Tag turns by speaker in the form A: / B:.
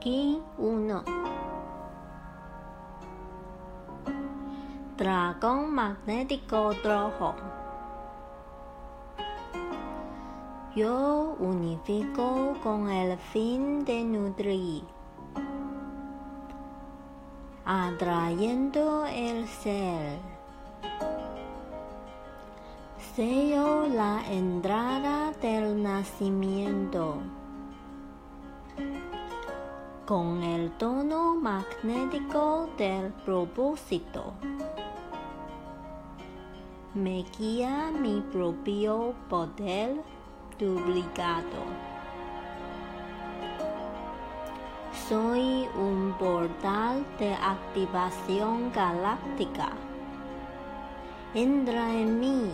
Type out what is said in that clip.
A: Aquí uno. Dragón magnético rojo. Yo unifico con el fin de nutrir, atrayendo el ser. Sello la entrada del nacimiento con el tono magnético del propósito. Me guía mi propio poder duplicado. Soy un portal de activación galáctica. Entra en mí